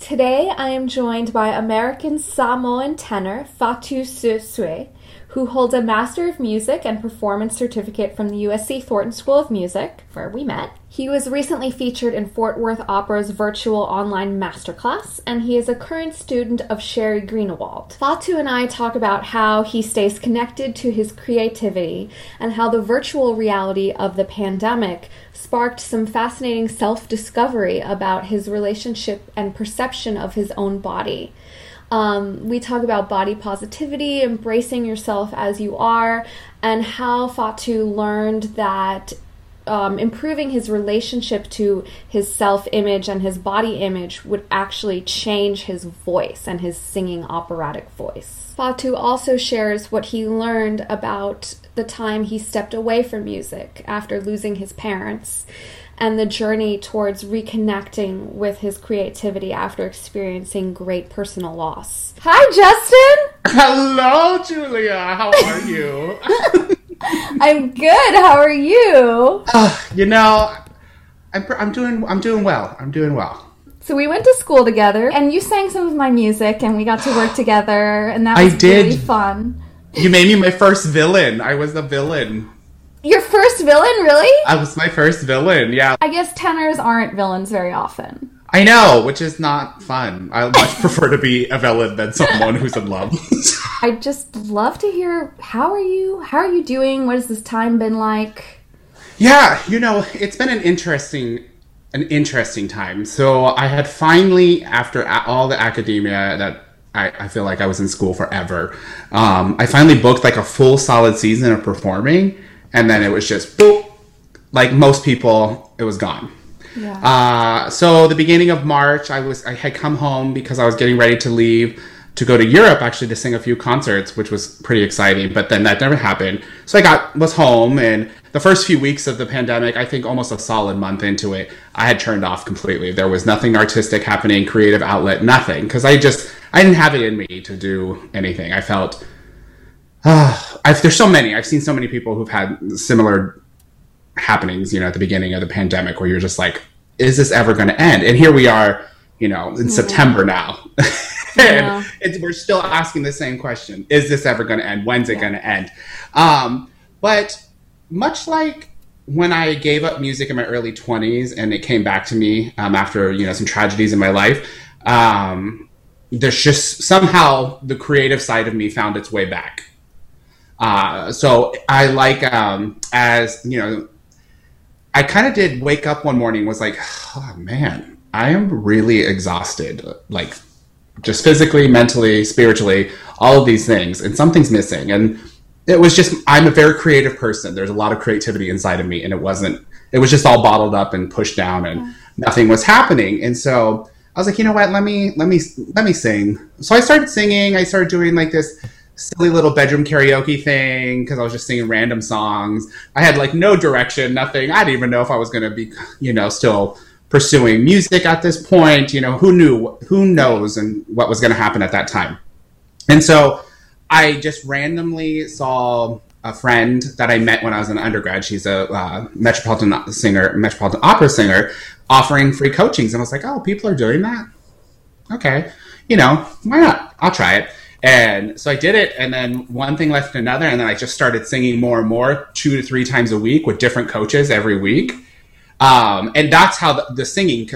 Today I am joined by American Samoan tenor Fatu Susue, who holds a Master of Music and Performance certificate from the USC Thornton School of Music, where we met. He was recently featured in Fort Worth Opera's virtual online masterclass, and he is a current student of Sheri Greenawald. Fatu and I talk about how he stays connected to his creativity and how the virtual reality of the pandemic sparked some fascinating self discovery about his relationship and perception of his own body. Um, we talk about body positivity, embracing yourself as you are, and how Fatu learned that um, improving his relationship to his self image and his body image would actually change his voice and his singing operatic voice. Fatu also shares what he learned about the time he stepped away from music after losing his parents and the journey towards reconnecting with his creativity after experiencing great personal loss. Hi, Justin! Hello, Julia. How are you? I'm good. How are you? Uh, you know, I'm, I'm doing I'm doing well. I'm doing well. So we went to school together, and you sang some of my music, and we got to work together, and that was I did. really fun. You made me my first villain. I was the villain. Your first villain, really? I was my first villain. Yeah, I guess tenors aren't villains very often. I know, which is not fun. I much prefer to be a villain than someone who's in love. I just love to hear how are you? How are you doing? What has this time been like? yeah, you know, it's been an interesting an interesting time. So I had finally, after all the academia that I, I feel like I was in school forever, um, I finally booked like a full solid season of performing, and then it was just boop, like most people, it was gone. Yeah. Uh, so the beginning of March, I was I had come home because I was getting ready to leave to go to Europe actually to sing a few concerts, which was pretty exciting. But then that never happened. So I got was home, and the first few weeks of the pandemic, I think almost a solid month into it, I had turned off completely. There was nothing artistic happening, creative outlet, nothing, because I just I didn't have it in me to do anything. I felt. I've, there's so many. I've seen so many people who've had similar happenings, you know, at the beginning of the pandemic where you're just like, is this ever going to end? And here we are, you know, in September now. Yeah. and it's, we're still asking the same question. Is this ever going to end? When's it going to end? Um, but much like when I gave up music in my early 20s and it came back to me um, after, you know, some tragedies in my life, um, there's just somehow the creative side of me found its way back. Uh, so I like, um, as, you know, I kind of did wake up one morning was like, oh man, I am really exhausted. Like just physically, mentally, spiritually, all of these things, and something's missing. And it was just I'm a very creative person. There's a lot of creativity inside of me, and it wasn't. It was just all bottled up and pushed down, and nothing was happening. And so I was like, you know what? Let me let me let me sing. So I started singing. I started doing like this silly little bedroom karaoke thing because I was just singing random songs. I had like no direction, nothing. I didn't even know if I was going to be, you know, still pursuing music at this point. You know, who knew? Who knows? And what was going to happen at that time? And so I just randomly saw a friend that I met when I was an undergrad. She's a uh, metropolitan singer, metropolitan opera singer, offering free coachings, and I was like, "Oh, people are doing that. Okay, you know, why not? I'll try it." And so I did it, and then one thing led to another, and then I just started singing more and more, two to three times a week with different coaches every week. Um, and that's how the, the singing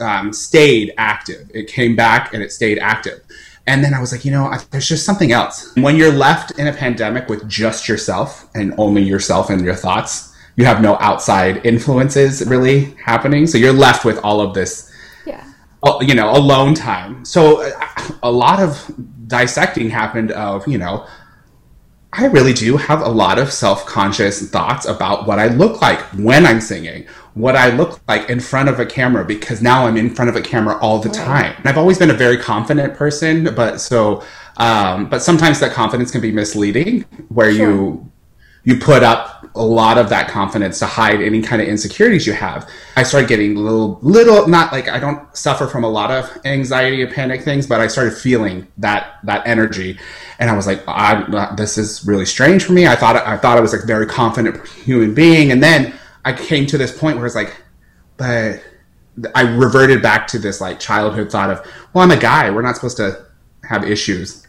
um, stayed active. It came back and it stayed active. And then I was like, you know, I, there's just something else. When you're left in a pandemic with just yourself and only yourself and your thoughts, you have no outside influences really happening. So you're left with all of this, Yeah. uh, you know, alone time. So uh, a lot of dissecting happened of, you know, I really do have a lot of self conscious thoughts about what I look like when I'm singing, what I look like in front of a camera, because now I'm in front of a camera all the time. And I've always been a very confident person, but so, um, but sometimes that confidence can be misleading where sure. you, you put up a lot of that confidence to hide any kind of insecurities you have. I started getting little, little, not like I don't suffer from a lot of anxiety or panic things, but I started feeling that, that energy. And I was like, I, this is really strange for me. I thought, I thought I was like a very confident human being. And then I came to this point where it's like, but I reverted back to this like childhood thought of, well, I'm a guy. We're not supposed to have issues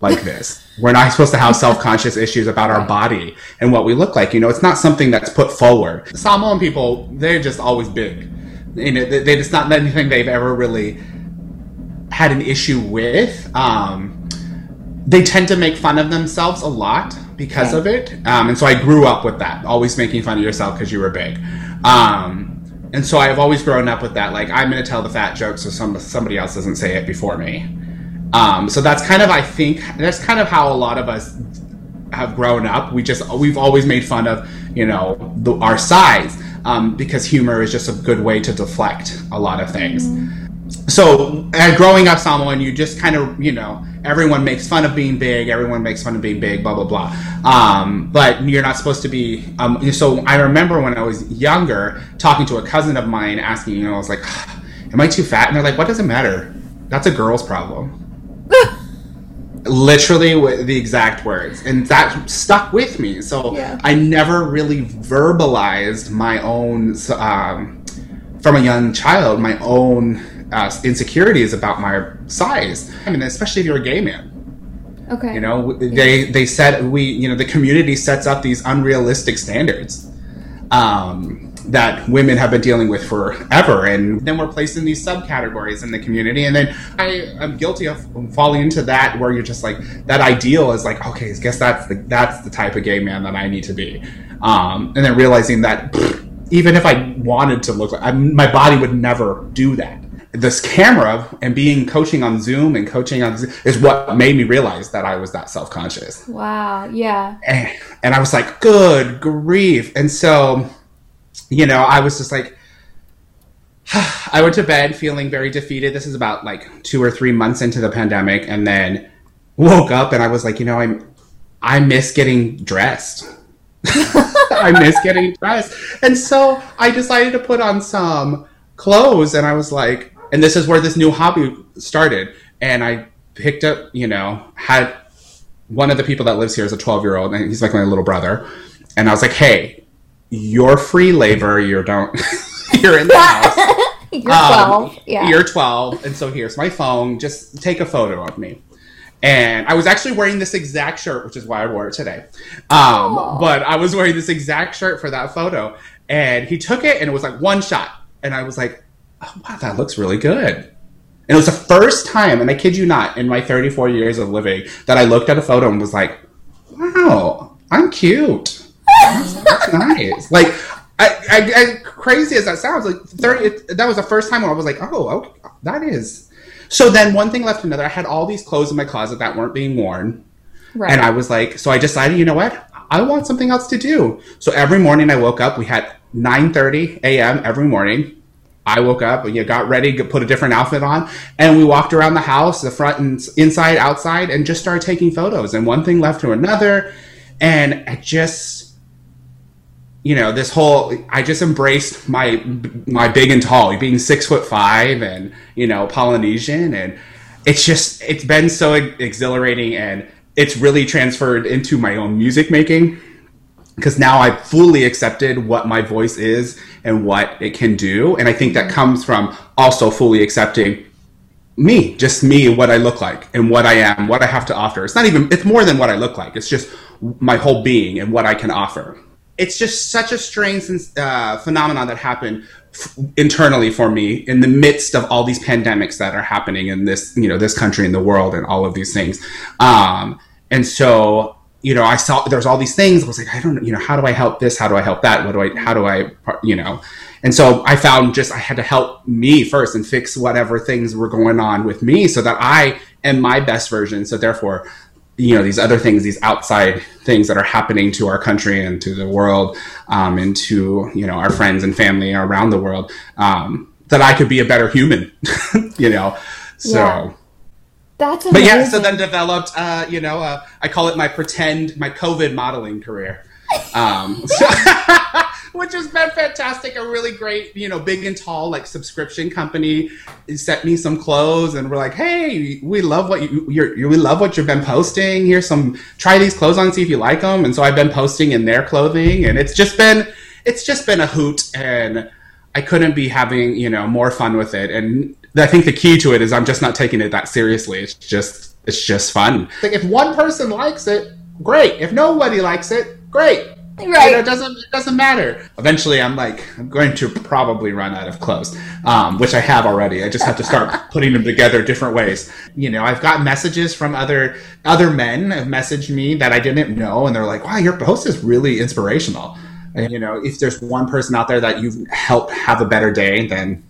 like this. We're not supposed to have self-conscious issues about our body and what we look like. You know, it's not something that's put forward. Samoan people, they're just always big. You know, they, it's not anything they've ever really had an issue with. Um, they tend to make fun of themselves a lot because of it. Um, and so I grew up with that, always making fun of yourself because you were big. Um, and so I've always grown up with that. Like, I'm going to tell the fat joke so some, somebody else doesn't say it before me. Um, so that's kind of, I think, that's kind of how a lot of us have grown up. We just we've always made fun of you know the, our size um, because humor is just a good way to deflect a lot of things. Mm-hmm. So, uh, growing up Samoan, you just kind of you know everyone makes fun of being big, everyone makes fun of being big, blah blah blah. Um, but you're not supposed to be. Um, so I remember when I was younger, talking to a cousin of mine, asking, you know, I was like, "Am I too fat?" And they're like, "What does it matter? That's a girl's problem." Literally the exact words. And that stuck with me. So yeah. i never really verbalized my own um, from a young child my own uh, insecurities about my size. I mean especially if you're a gay man. Okay. You know they they said we you know the community sets up these unrealistic standards. Um that women have been dealing with forever. And then we're placed in these subcategories in the community. And then I am guilty of falling into that where you're just like, that ideal is like, okay, I guess that's the, that's the type of gay man that I need to be. Um, and then realizing that pff, even if I wanted to look like, I, my body would never do that. This camera and being coaching on Zoom and coaching on Zoom is what made me realize that I was that self conscious. Wow. Yeah. And, and I was like, good grief. And so, you know, I was just like, I went to bed feeling very defeated. This is about like two or three months into the pandemic, and then woke up and I was like, you know, I'm I miss getting dressed. I miss getting dressed, and so I decided to put on some clothes, and I was like, and this is where this new hobby started. And I picked up, you know, had one of the people that lives here is a 12 year old, and he's like my little brother. And I was like, hey, you're free labor. You don't. you're in the house. you're twelve. Um, yeah. You're twelve, and so here's my phone. Just take a photo of me. And I was actually wearing this exact shirt, which is why I wore it today. Um, but I was wearing this exact shirt for that photo, and he took it, and it was like one shot, and I was like, oh, "Wow, that looks really good." And it was the first time, and I kid you not, in my 34 years of living, that I looked at a photo and was like, "Wow, I'm cute." That's, nice. Like, I, I, I, crazy as that sounds, like thirty. It, that was the first time where I was like, oh, okay, that is. So then one thing left another. I had all these clothes in my closet that weren't being worn, right. and I was like, so I decided, you know what? I want something else to do. So every morning I woke up. We had nine thirty a.m. every morning. I woke up, you got ready, put a different outfit on, and we walked around the house, the front and inside, outside, and just started taking photos. And one thing left to another, and I just you know this whole i just embraced my my big and tall being six foot five and you know polynesian. And it's just it's been so exhilarating and it's really transferred into my own music making because now i've fully accepted what my voice is and what it can do. And i think that mm-hmm. comes from also fully accepting me just me what i look like and what i am what i have to offer. It's not even it's more than what i look like. It's just my whole being and what i can offer it's just such a strange uh, phenomenon that happened f- internally for me in the midst of all these pandemics that are happening in this you know this country and the world and all of these things. Um, and so you know i saw there's all these things. I was like i don't you know how do i help this? How do i help that? What do i how do i you know? And so i found just i had to help me first and fix whatever things were going on with me so that i am my best version. So therefore you know these other things these outside things that are happening to our country and to the world um, and to you know our friends and family around the world um, that i could be a better human you know? So Yeah. That's but yeah so then developed uh, you know uh, i call it my pretend my covid modeling career. Um, so- which has been fantastic a really great you know big and tall like subscription company. Sent me some clothes and we're like hey we love what you you're, you we love what you've been posting. Here's some try these clothes on see if you like them and so i've been posting in their clothing and it's just been it's just been a hoot and i couldn't be having you know more fun with it. And i think the key to it is i'm just not taking it that seriously. It's just it's just fun. Like if one person likes it great. If nobody likes it great Right. you know, it doesn't it doesn't matter. Eventually, I'm like I'm going to probably run out of clothes, um, which I have already. I just have to start putting them together different ways. You know, I've got messages from other other men have messaged me that I didn't know, and they're like, "Wow, your post is really inspirational." And, you know, if there's one person out there that you've helped have a better day, then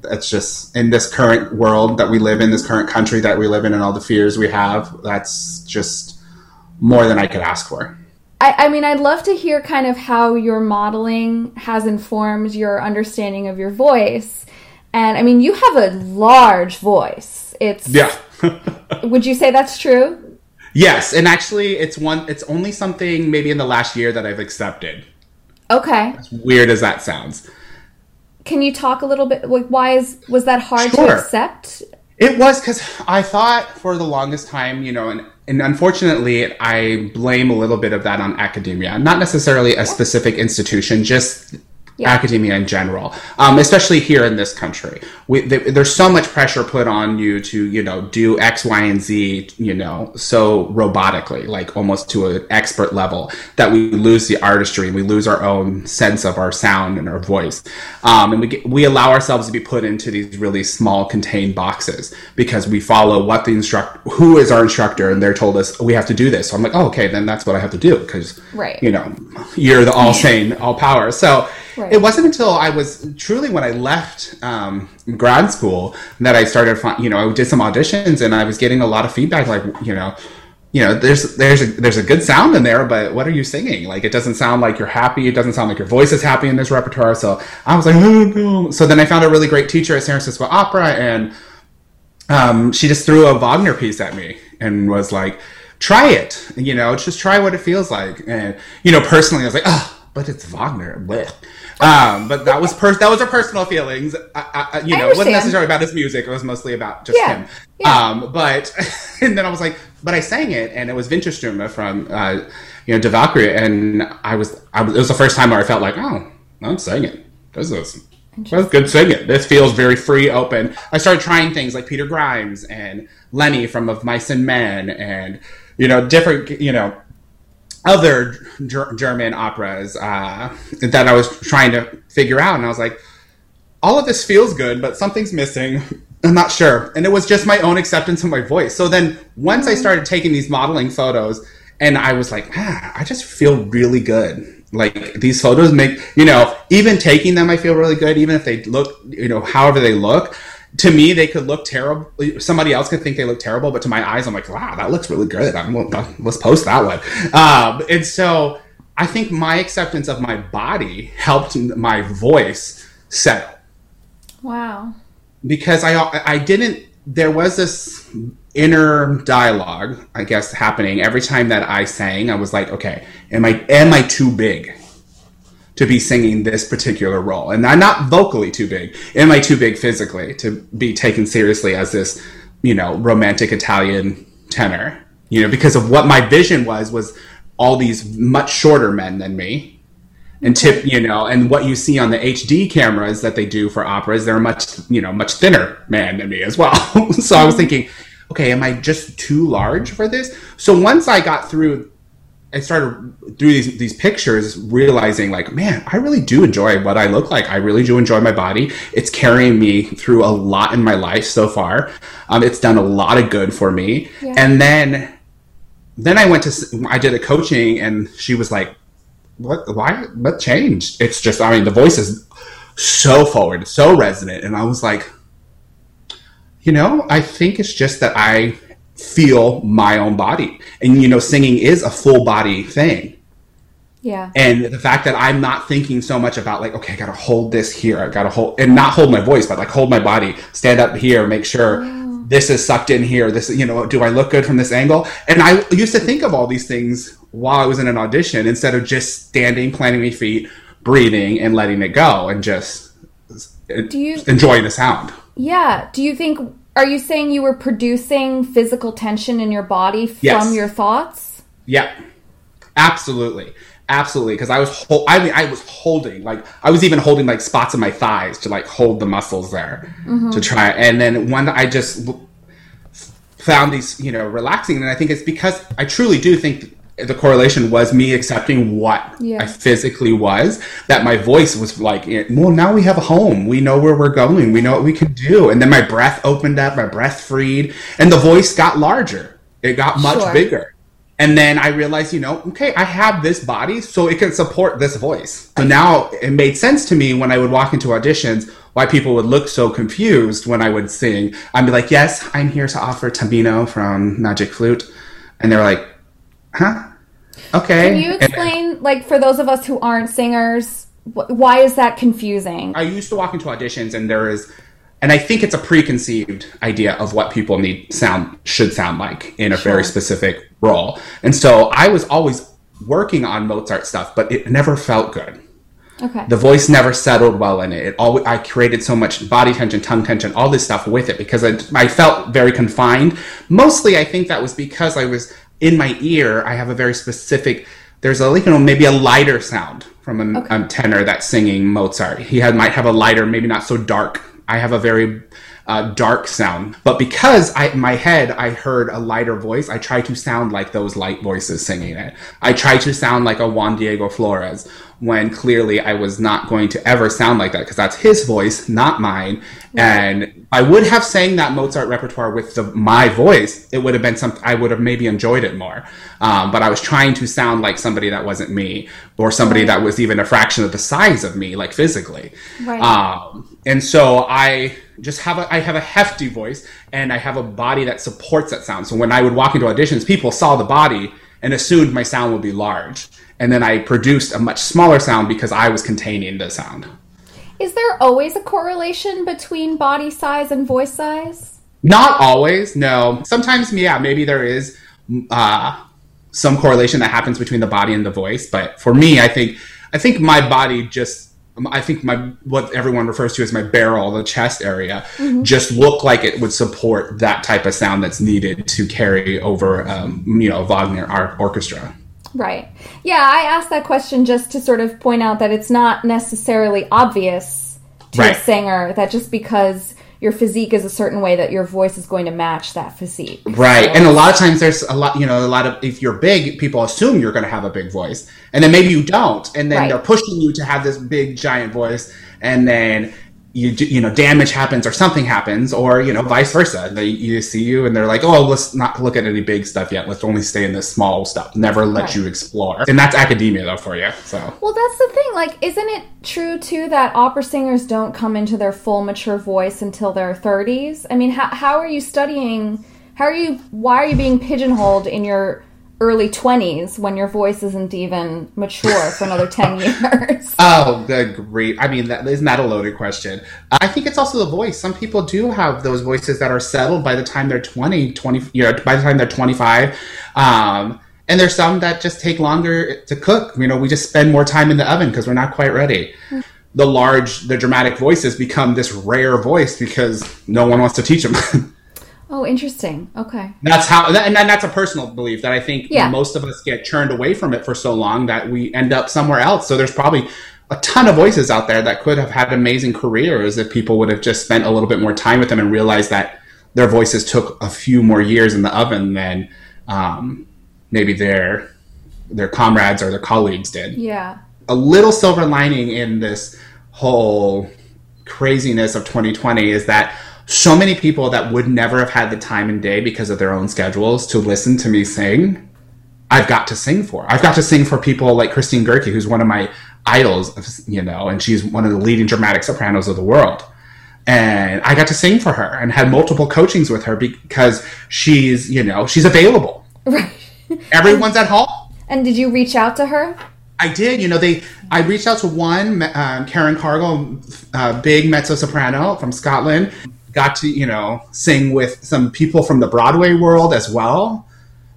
that's just in this current world that we live in, this current country that we live in, and all the fears we have. That's just more than I could ask for. I, I mean, I'd love to hear kind of how your modeling has informed your understanding of your voice. And I mean, you have a large voice. It's Yeah. Would you say that's true? Yes, and actually, it's one. It's only something maybe in the last year that I've accepted. Okay. As weird as that sounds, Can you talk a little bit? Like, why is was that hard to accept? it was because I thought for the longest time, you know, and and unfortunately, I blame a little bit of that on academia, not necessarily a specific institution, just. Yeah. Academia in general, um, especially here in this country, we, th- there's so much pressure put on you to, you know, do X, Y, and Z, you know, so robotically, like almost to an expert level, that we lose the artistry and we lose our own sense of our sound and our voice, um, and we get, we allow ourselves to be put into these really small contained boxes because we follow what the instruct who is our instructor, and they're told us we have to do this. So I'm like, oh, okay, then that's what I have to do because, Right. you know, you're the all sane, all power. So. Right. It wasn't until I was truly when I left um, grad school that I started, you know, I did some auditions and I was getting a lot of feedback, like, you know, you know, there's there's a there's a good sound in there, but what are you singing? Like, it doesn't sound like you're happy. It doesn't sound like your voice is happy in this repertoire. So I was like, oh no. So then I found a really great teacher at San Francisco Opera, and um, she just threw a Wagner piece at me and was like, try it, you know, just try what it feels like. And, you know, personally, I was like, oh, but it's Wagner. Um, but that was per- that was her personal feelings. I, I, you know, it wasn't necessarily about his music. It was mostly about just Yeah. him. Yeah. Um, but and then I was like, but I sang it, and it was Winterstürme from uh, you know Die Walküre, and I was, I was it was the first time where I felt like, oh, I'm singing. This is that's good singing. This feels very free, open. I started trying things like Peter Grimes and Lenny from Of Mice and Men, and you know, different, you know, other ger- German operas uh, that I was trying to figure out, and I was like, all of this feels good, but something's missing. I'm not sure. And it was just my own acceptance of my voice. So then once I started taking these modeling photos, and I was like, ah, I just feel really good. Like these photos make, you know, even taking them, I feel really good. Even if they look, you know, however they look, to me, they could look terrible. Somebody else could think they look terrible, but to my eyes, I'm like, wow, that looks really good. I'm, let's post that one. Um, and so I think my acceptance of my body helped my voice settle Wow. because I I didn't there was this inner dialogue I guess happening every time that I sang I was like okay am I am I too big to be singing this particular role. And I'm not vocally too big. Am I too big physically to be taken seriously as this you know romantic Italian tenor? You know because of what my vision was was all these much shorter men than me. And tip you know and what you see on the hd cameras that they do for operas they're much you know much thinner man than me as well. So i was mm-hmm. thinking okay am i just too large for this? So once i got through i started through these these pictures realizing like man i really do enjoy what i look like. I really do enjoy my body. It's carrying me through a lot in my life so far. Um, it's done a lot of good for me. Yeah. and then then i went to I did a coaching and she was like what why what changed? It's just i mean the voice is so forward so resonant. And i was like you know i think it's just that i feel my own body. And you know, singing is a full body thing. Yeah. And the fact that I'm not thinking so much about like, okay, I gotta hold this here, I gotta hold and not hold my voice, but like hold my body, stand up here, make sure Oh. this is sucked in here. This, you know, do I look good from this angle? And I used to think of all these things while I was in an audition instead of just standing, planting my feet, breathing, and letting it go, and just Do you enjoying the sound. Yeah. Do you think are you saying you were producing physical tension in your body from Yes. your thoughts? Yeah, absolutely, absolutely. Because I was, hol- I mean, I was holding, like, I was even holding like spots in my thighs to like hold the muscles there mm-hmm. to try. And then when I just found these, you know, relaxing, and I think it's because I truly do think the correlation was me accepting what Yeah. I physically was. That my voice was like, eh, well, now we have a home. We know where we're going. We know what we can do. And then my breath opened up. My breath freed, and the voice got larger. It got much Sure. bigger. And then I realized, you know, okay, I have this body, so it can support this voice. So now it made sense to me when I would walk into auditions why people would look so confused when I would sing. I'd be like, yes, I'm here to offer Tamino from Magic Flute. And they're like, huh? Okay. Can you And- explain like for those of us who aren't singers wh- why is that confusing? I used to walk into auditions and there is, and I think it's a preconceived idea of what people need sound should sound like in a very specific role. And so I was always working on Mozart stuff, but it never felt good. Okay. The voice never settled well in it. It always, I created so much body tension, tongue tension, all this stuff with it because I, I felt very confined. Mostly, I think that was because I was in my ear. I have a very specific. There's a you know maybe a lighter sound from a, a tenor that's singing Mozart. He had might have a lighter, maybe not so dark. I have a very uh, dark sound, but because I in my head I heard a lighter voice, I try to sound like those light voices singing it. I try to sound like a Juan Diego Flórez when clearly I was not going to ever sound like that because that's his voice, not mine. And I would have sang that Mozart repertoire with the, my voice. It would have been something I would have maybe enjoyed it more. Um, but I was trying to sound like somebody that wasn't me or somebody that was even a fraction of the size of me, like physically. Right. Um, and so I just have a I have a hefty voice and I have a body that supports that sound. So when I would walk into auditions, people saw the body and assumed my sound would be large. And then I produced a much smaller sound because I was containing the sound. Is there always a correlation between body size and voice size? Not always, no. Sometimes, yeah, maybe there is uh, some correlation that happens between the body and the voice. But for me, I think I think my body just I think my what everyone refers to as my barrel, the chest area, just looked like it would support that type of sound that's needed to carry over, um, you know, Wagner orchestra. Right. Yeah, I asked that question just to sort of point out that it's not necessarily obvious to Right. a singer that just because your physique is a certain way that your voice is going to match that physique. Right. And a lot of times there's a lot, you know, a lot of, if you're big, people assume you're going to have a big voice. And then maybe you don't. And then Right. they're pushing you to have this big, giant voice. And then you, you know, damage happens or something happens or, you know, vice versa. They you see you and they're like, oh, let's not look at any big stuff yet. Let's only stay in this small stuff. Never let Right. you explore. And that's academia though for you. So. Well, that's the thing. Like, isn't it true too that opera singers don't come into their full mature voice until their 30s? I mean, how, how are you studying? How are you? Why are you being pigeonholed in your early 20s when your voice isn't even mature for another 10 years? Oh, the great. I mean, that, isn't that a loaded question? I think it's also the voice. Some people do have those voices that are settled by the time they're 20, 20, you know, by the time they're 25. Um, and there's some that just take longer to cook. You know, we just spend more time in the oven because we're not quite ready. The large, the dramatic voices become this rare voice because no one wants to teach them. oh, interesting. Okay. that's how, and that's a personal belief that I think Yeah. most of us get churned away from it for so long that we end up somewhere else. So there's probably a ton of voices out there that could have had amazing careers if people would have just spent a little bit more time with them and realized that their voices took a few more years in the oven than um, maybe their their comrades or their colleagues did Yeah. a little silver lining in this whole craziness of 2020 is that so many people that would never have had the time and day because of their own schedules to listen to me sing i've got to sing for i've got to sing for people like christine Goerke, who's one of my idols you know and she's one of the leading dramatic sopranos of the world and I got to sing for her and had multiple coachings with her because she's, you know, she's available. Right. Everyone's at home. And did you reach out to her? I did. You know, they. I reached out to one, um, Karen Cargill, uh, big mezzo soprano from Scotland. Got to you know sing with some people from the Broadway world as well,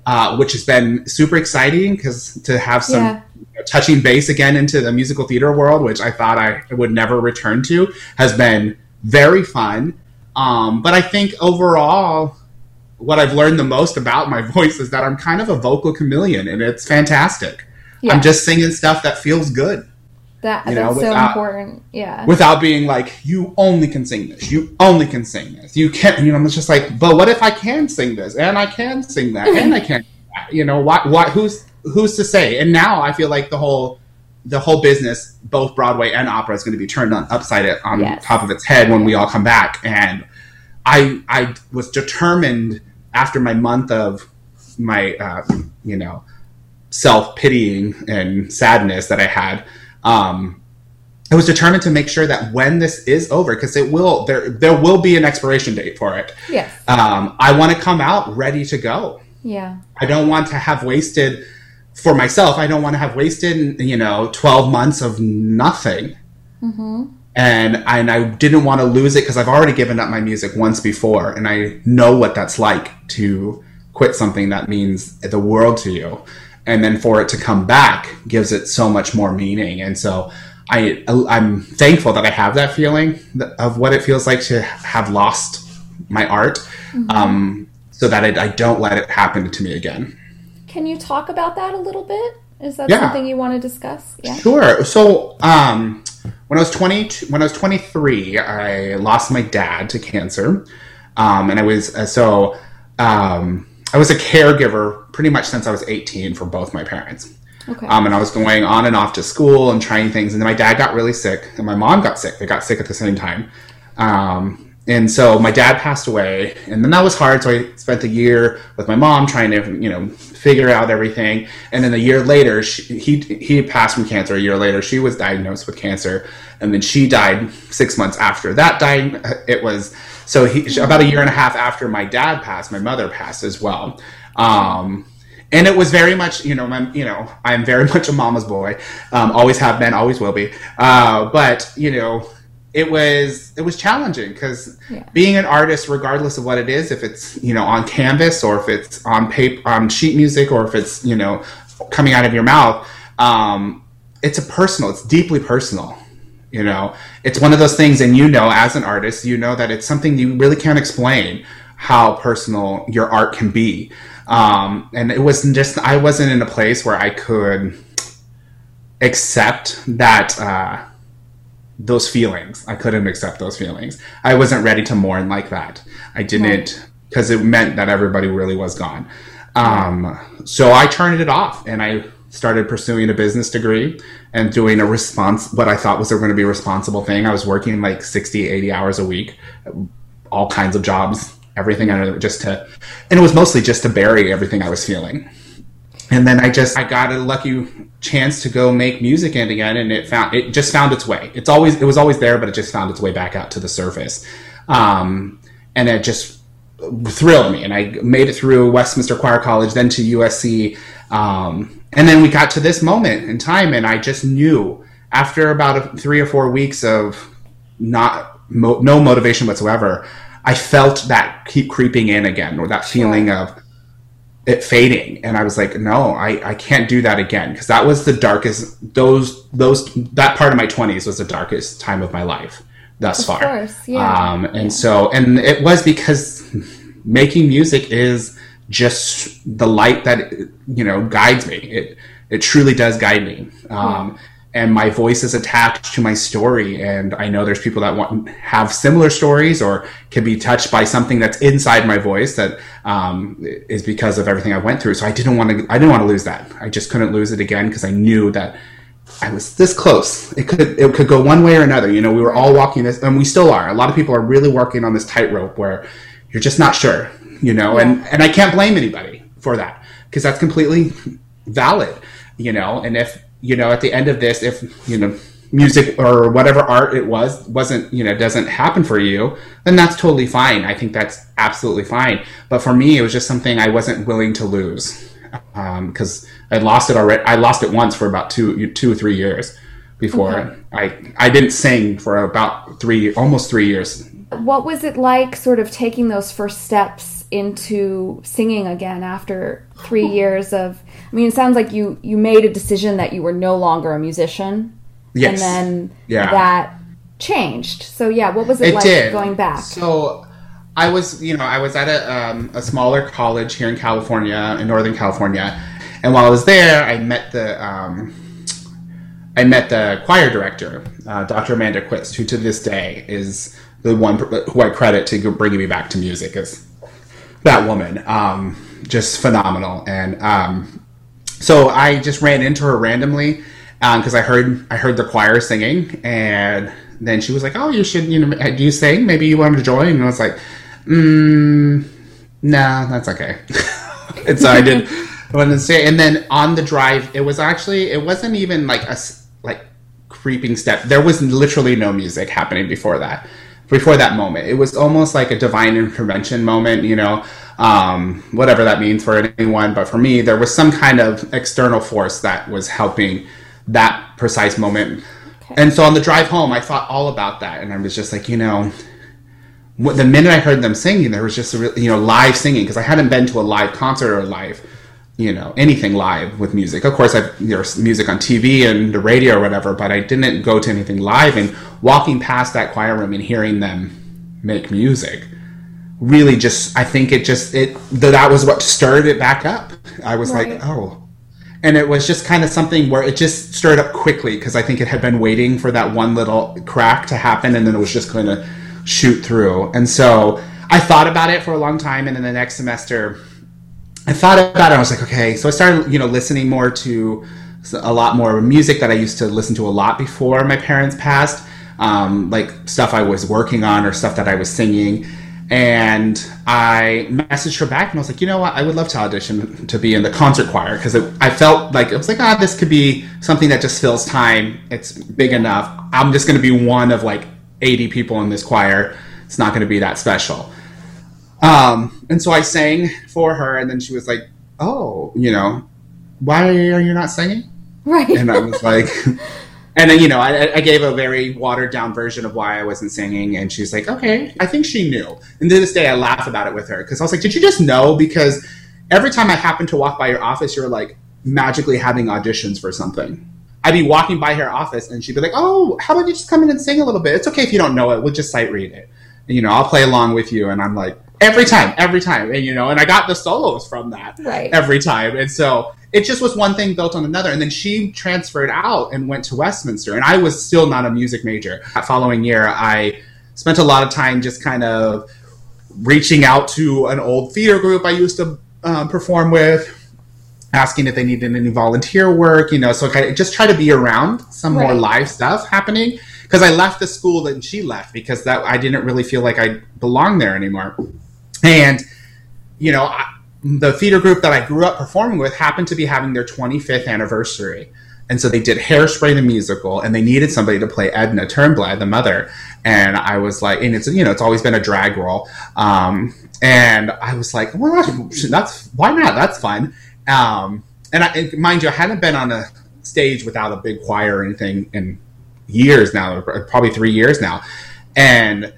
uh, which has been super exciting because to have some Yeah. you know, touching base again into the musical theater world, which I thought I would never return to, has been very fun. Um, but I think overall, what I've learned the most about my voice is that I'm kind of a vocal chameleon, and it's fantastic. Yeah. I'm just singing stuff that feels good That You know, that's so important. Yeah. without being like, you only can sing this. You only can sing this. You can't, you know, it's just like, but what if I can sing this and I can sing that and I can, you know, what, what, who's, who's to say? And now I feel like the whole, the whole business, both Broadway and opera, is going to be turned on upside it on Yes. top of its head when we all come back. And I, I was determined after my month of my, uh, you know, self pitying and sadness that I had. Um, I was determined to make sure that when this is over, because it will, there there will be an expiration date for it. yes. Um, I want to come out ready to go. Yeah. I don't want to have wasted for myself. I don't want to have wasted, you know, twelve months of nothing. And and I didn't want to lose it because I've already given up my music once before, and I know what that's like to quit something that means the world to you, and then for it to come back gives it so much more meaning. And so I I'm thankful that I have that feeling of what it feels like to have lost my art, um, so that I, I don't let it happen to me again. Can you talk about that a little bit? Is that Yeah. something you want to discuss? Yeah. Sure. So, um, when I was twenty, when I was twenty three, I lost my dad to cancer, um, and I was uh, so um, I was a caregiver pretty much since I was eighteen for both my parents. Okay. Um, and I was going on and off to school and trying things, and then my dad got really sick, and my mom got sick. They got sick at the same time. Um, and so my dad passed away, and then that was hard. So I spent a year with my mom trying to, you know, figure out everything. And then a year later, she, he he passed from cancer. A year later, she was diagnosed with cancer, and then she died six months after that. Died. It was so he about a year and a half after my dad passed, my mother passed as well. Um, and it was very much, you know, I'm, you know, I'm very much a mama's boy. Um, always have been, always will be. Uh, but you know, it was it was challenging because Yeah. being an artist, regardless of what it is, if it's you know on canvas or if it's on paper, on sheet music, or if it's you know coming out of your mouth, um, it's a personal. It's deeply personal. You know, it's one of those things, and you know, as an artist, you know that it's something you really can't explain how personal your art can be. Um, and it wasn't just I wasn't in a place where I could accept that uh, those feelings. I couldn't accept those feelings. I wasn't ready to mourn like that. I didn't because it meant that everybody really was gone. Um, so I turned it off and I started pursuing a business degree and doing a response, what I thought was going to be a responsible thing. I was working like 60, 80 hours a week, all kinds of jobs, everything under just to, and it was mostly just to bury everything I was feeling and then I just I got a lucky chance to go make music in again, and it found it just found its way. It's always it was always there, but it just found its way back out to the surface, um, and it just thrilled me. And I made it through Westminster Choir College, then to USC, um, and then we got to this moment in time, and I just knew after about a, three or four weeks of not mo- no motivation whatsoever, I felt that keep creeping in again, or that feeling of it fading and i was like no i, I can't do that again because that was the darkest those those that part of my 20s was the darkest time of my life thus far. course, yeah. um, and so and it was because making music is just the light that you know guides me. It it truly does guide me. Um, and my voice is attached to my story and i know there's people that want have similar stories or can be touched by something that's inside my voice that um, is because of everything i went through. So i didn't want to i didn't want to lose that. I just couldn't lose it again because i knew that I was this close. It could it could go one way or another. You know, we were all walking this, and we still are. A lot of people are really working on this tightrope where you're just not sure. You know, and and I can't blame anybody for that because that's completely valid. You know, and if you know at the end of this, if you know music or whatever art it was wasn't you know doesn't happen for you then that's totally fine i think that's absolutely fine but for me it was just something i wasn't willing to lose because um, i lost it already i lost it once for about two two or three years before okay. i i didn't sing for about three almost three years what was it like sort of taking those first steps into singing again after three years of i mean it sounds like you you made a decision that you were no longer a musician Yes. And then yeah. that changed. So yeah, what was it, it like did. going back? So I was, you know, I was at a, um, a smaller college here in California, in Northern California, and while I was there, I met the um, I met the choir director, uh, Dr. Amanda Quist, who to this day is the one who I credit to bringing me back to music. Is that woman um, just phenomenal? And um, so I just ran into her randomly because um, I heard I heard the choir singing, and then she was like, "Oh, you should, you know, do you sing? Maybe you want to join." And I was like, mm, "Nah, that's okay." and so I did. I wanted to say, and then on the drive, it was actually it wasn't even like a like creeping step. There was literally no music happening before that. Before that moment, it was almost like a divine intervention moment. You know, um, whatever that means for anyone, but for me, there was some kind of external force that was helping that precise moment. Okay. And so on the drive home, I thought all about that, and I was just like, you know, the minute I heard them singing, there was just a you know live singing because I hadn't been to a live concert or live, you know, anything live with music. Of course, I've there's music on TV and the radio or whatever, but I didn't go to anything live. And walking past that choir room and hearing them make music really just I think it just it that was what stirred it back up. I was right. like, oh and it was just kind of something where it just stirred up quickly because I think it had been waiting for that one little crack to happen, and then it was just going to shoot through. And so I thought about it for a long time, and then the next semester, I thought about it. I was like, okay. So I started, you know, listening more to a lot more music that I used to listen to a lot before my parents passed, um, like stuff I was working on or stuff that I was singing and I messaged her back and I was like, you know what, I would love to audition to be in the concert choir because I felt like it was like, ah, oh, this could be something that just fills time. It's big enough. I'm just going to be one of like 80 people in this choir. It's not going to be that special. Um, and so I sang for her, and then she was like, oh, you know, why are you not singing? Right. And I was like, and then you know I, I, gave a very watered down version of why I wasn't singing, and she's like, "Okay, I think she knew." And to this day, I laugh about it with her because I was like, "Did you just know?" Because every time I happen to walk by your office, you're like magically having auditions for something. I'd be walking by her office, and she'd be like, "Oh, how about you just come in and sing a little bit? It's okay if you don't know it. We'll just sight read it. And, you know, I'll play along with you." And I'm like, every time, every time, and you know, and I got the solos from that right. every time, and so it just was one thing built on another. And then she transferred out and went to Westminster, and I was still not a music major. That following year, I spent a lot of time just kind of reaching out to an old theater group I used to um, perform with, asking if they needed any volunteer work, you know, so I just try to be around some right. more live stuff happening. Because I left the school that she left because that I didn't really feel like I belonged there anymore. And, you know, I, the theater group that I grew up performing with happened to be having their 25th anniversary. And so they did Hairspray the musical, and they needed somebody to play Edna Turnblad, the mother. And I was like, and it's you know it's always been a drag role, um, and I was like, well, that's why not? That's fun. Um, and, I, and mind you, I hadn't been on a stage without a big choir or anything in years now, probably three years now, and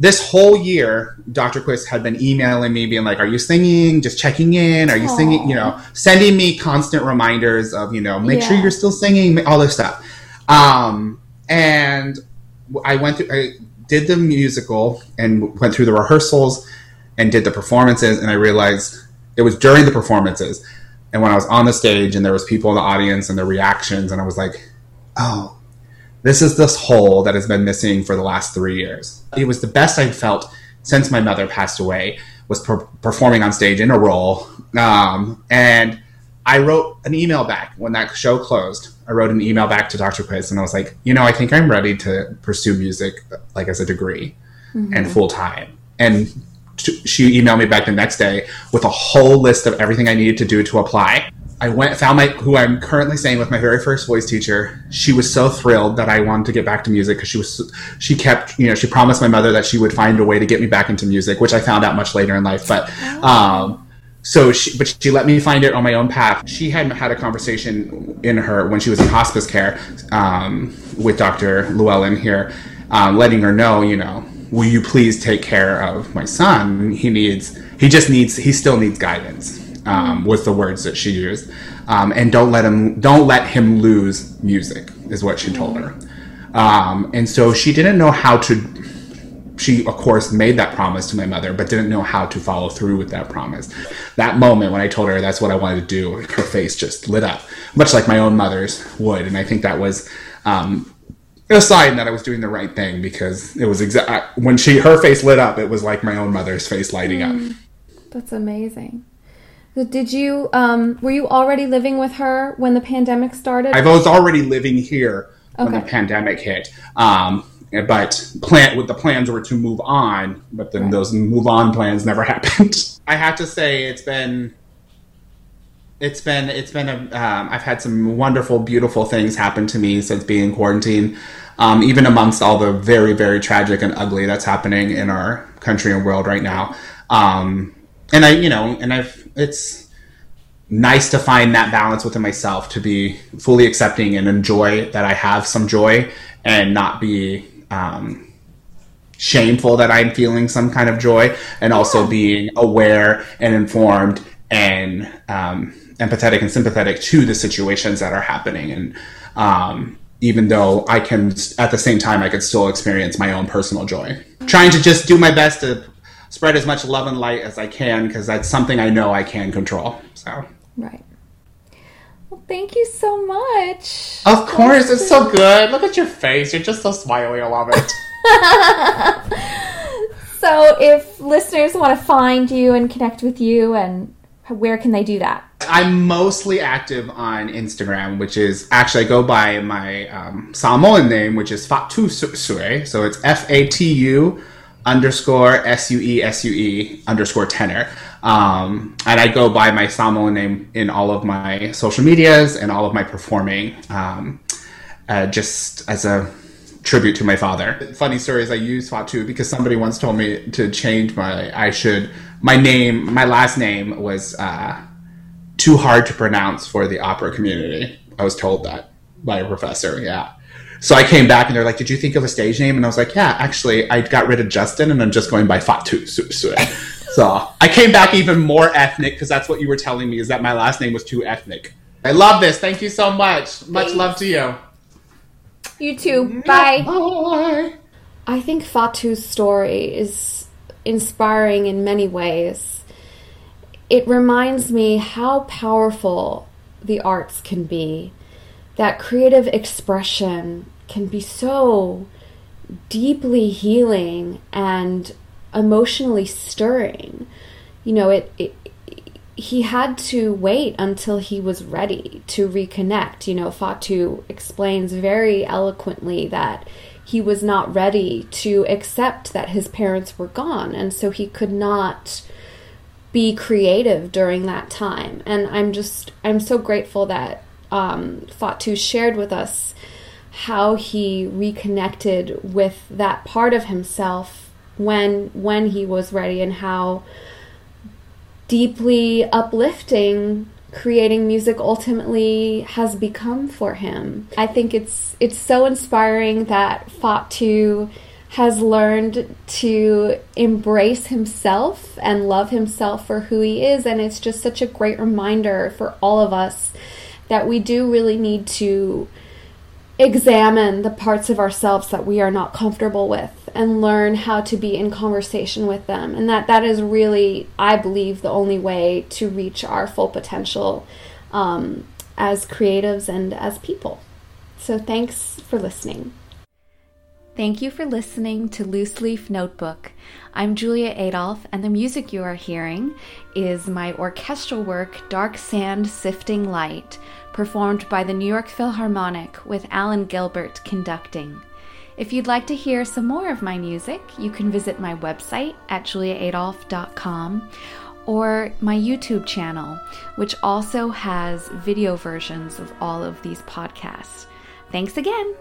this whole year, Dr. Quist had been emailing me, being like, "Are you singing? Just checking in. Are you Aww. singing? You know, sending me constant reminders of, you know, make yeah. sure you're still singing, all this stuff." Um, and I went through, I did the musical and went through the rehearsals and did the performances, and I realized it was during the performances and when I was on the stage and there was people in the audience and the reactions, and I was like, "Oh, this is this hole that has been missing for the last three years. It was the best I'd felt since my mother passed away was per- performing on stage in a role. Um, and I wrote an email back when that show closed. I wrote an email back to Dr. Quist and I was like, you know, I think I'm ready to pursue music like as a degree mm-hmm. and full time. And she emailed me back the next day with a whole list of everything I needed to do to apply. I went found my who I'm currently staying with my very first voice teacher. She was so thrilled that I wanted to get back to music because she was she kept you know she promised my mother that she would find a way to get me back into music, which I found out much later in life. But um, so she but she let me find it on my own path. She had had a conversation in her when she was in hospice care um, with Dr. Llewellyn here, um, letting her know you know will you please take care of my son? He needs he just needs he still needs guidance um, was the words that she used. Um, and don't let him don't let him lose music is what she told her. Um, and so she didn't know how to. She of course made that promise to my mother, but didn't know how to follow through with that promise. That moment when I told her that's what I wanted to do, her face just lit up, much like my own mother's would. And I think that was um, a sign that I was doing the right thing because it was exact when she her face lit up, it was like my own mother's face lighting up. That's amazing. Did you um were you already living with her when the pandemic started? I was already living here when the pandemic hit. Um, but plan with the plans were to move on, but then those move on plans never happened. I have to say it's been it's been it's been a um, I've had some wonderful beautiful things happen to me since being in quarantine. Um, even amongst all the very very tragic and ugly that's happening in our country and world right now. Um, and I you know and I've it's nice to find that balance within myself to be fully accepting and enjoy that I have some joy and not be um, shameful that I'm feeling some kind of joy and also being aware and informed and um, empathetic and sympathetic to the situations that are happening and um, even though I can at the same time I could still experience my own personal joy trying to just do my best to spread as much love and light as I can because that's something I know I can control so Right. Well, thank you so much. Of course, it's so good. Look at your face. You're just so smiley. I love it. So, if listeners want to find you and connect with you, and where can they do that? I'm mostly active on Instagram, which is actually I go by my um, Samoan name, which is Fatu Sue. So it's F A T U underscore S U E S U E underscore tenor. Um, and I go by my Samoan name in all of my social medias and all of my performing, um, uh, just as a tribute to my father. Funny story is I use Fatu because somebody once told me to change my, I should, my name, my last name was, uh, too hard to pronounce for the opera community. I was told that by a professor, yeah. So I came back and they're like, Did you think of a stage name? And I was like, Yeah, actually, I got rid of Justin and I'm just going by Fatu Su- Sue. So I came back even more ethnic because that's what you were telling me is that my last name was too ethnic. I love this. Thank you so much. Much Thanks. love to you. You too. Bye. Bye. I think Fatu's story is inspiring in many ways. It reminds me how powerful the arts can be, that creative expression can be so deeply healing and emotionally stirring. You know, it, it he had to wait until he was ready to reconnect. You know, Fatu explains very eloquently that he was not ready to accept that his parents were gone, and so he could not be creative during that time. And I'm just, I'm so grateful that um, Fatu shared with us how he reconnected with that part of himself when when he was ready and how deeply uplifting creating music ultimately has become for him. I think it's it's so inspiring that Fatu has learned to embrace himself and love himself for who he is and it's just such a great reminder for all of us that we do really need to examine the parts of ourselves that we are not comfortable with and learn how to be in conversation with them and that that is really i believe the only way to reach our full potential um, as creatives and as people so thanks for listening Thank you for listening to Loose Leaf Notebook. I'm Julia Adolphe, and the music you are hearing is my orchestral work, Dark Sand Sifting Light, performed by the New York Philharmonic with Alan Gilbert conducting. If you'd like to hear some more of my music, you can visit my website at juliaadolphe.com or my YouTube channel, which also has video versions of all of these podcasts. Thanks again.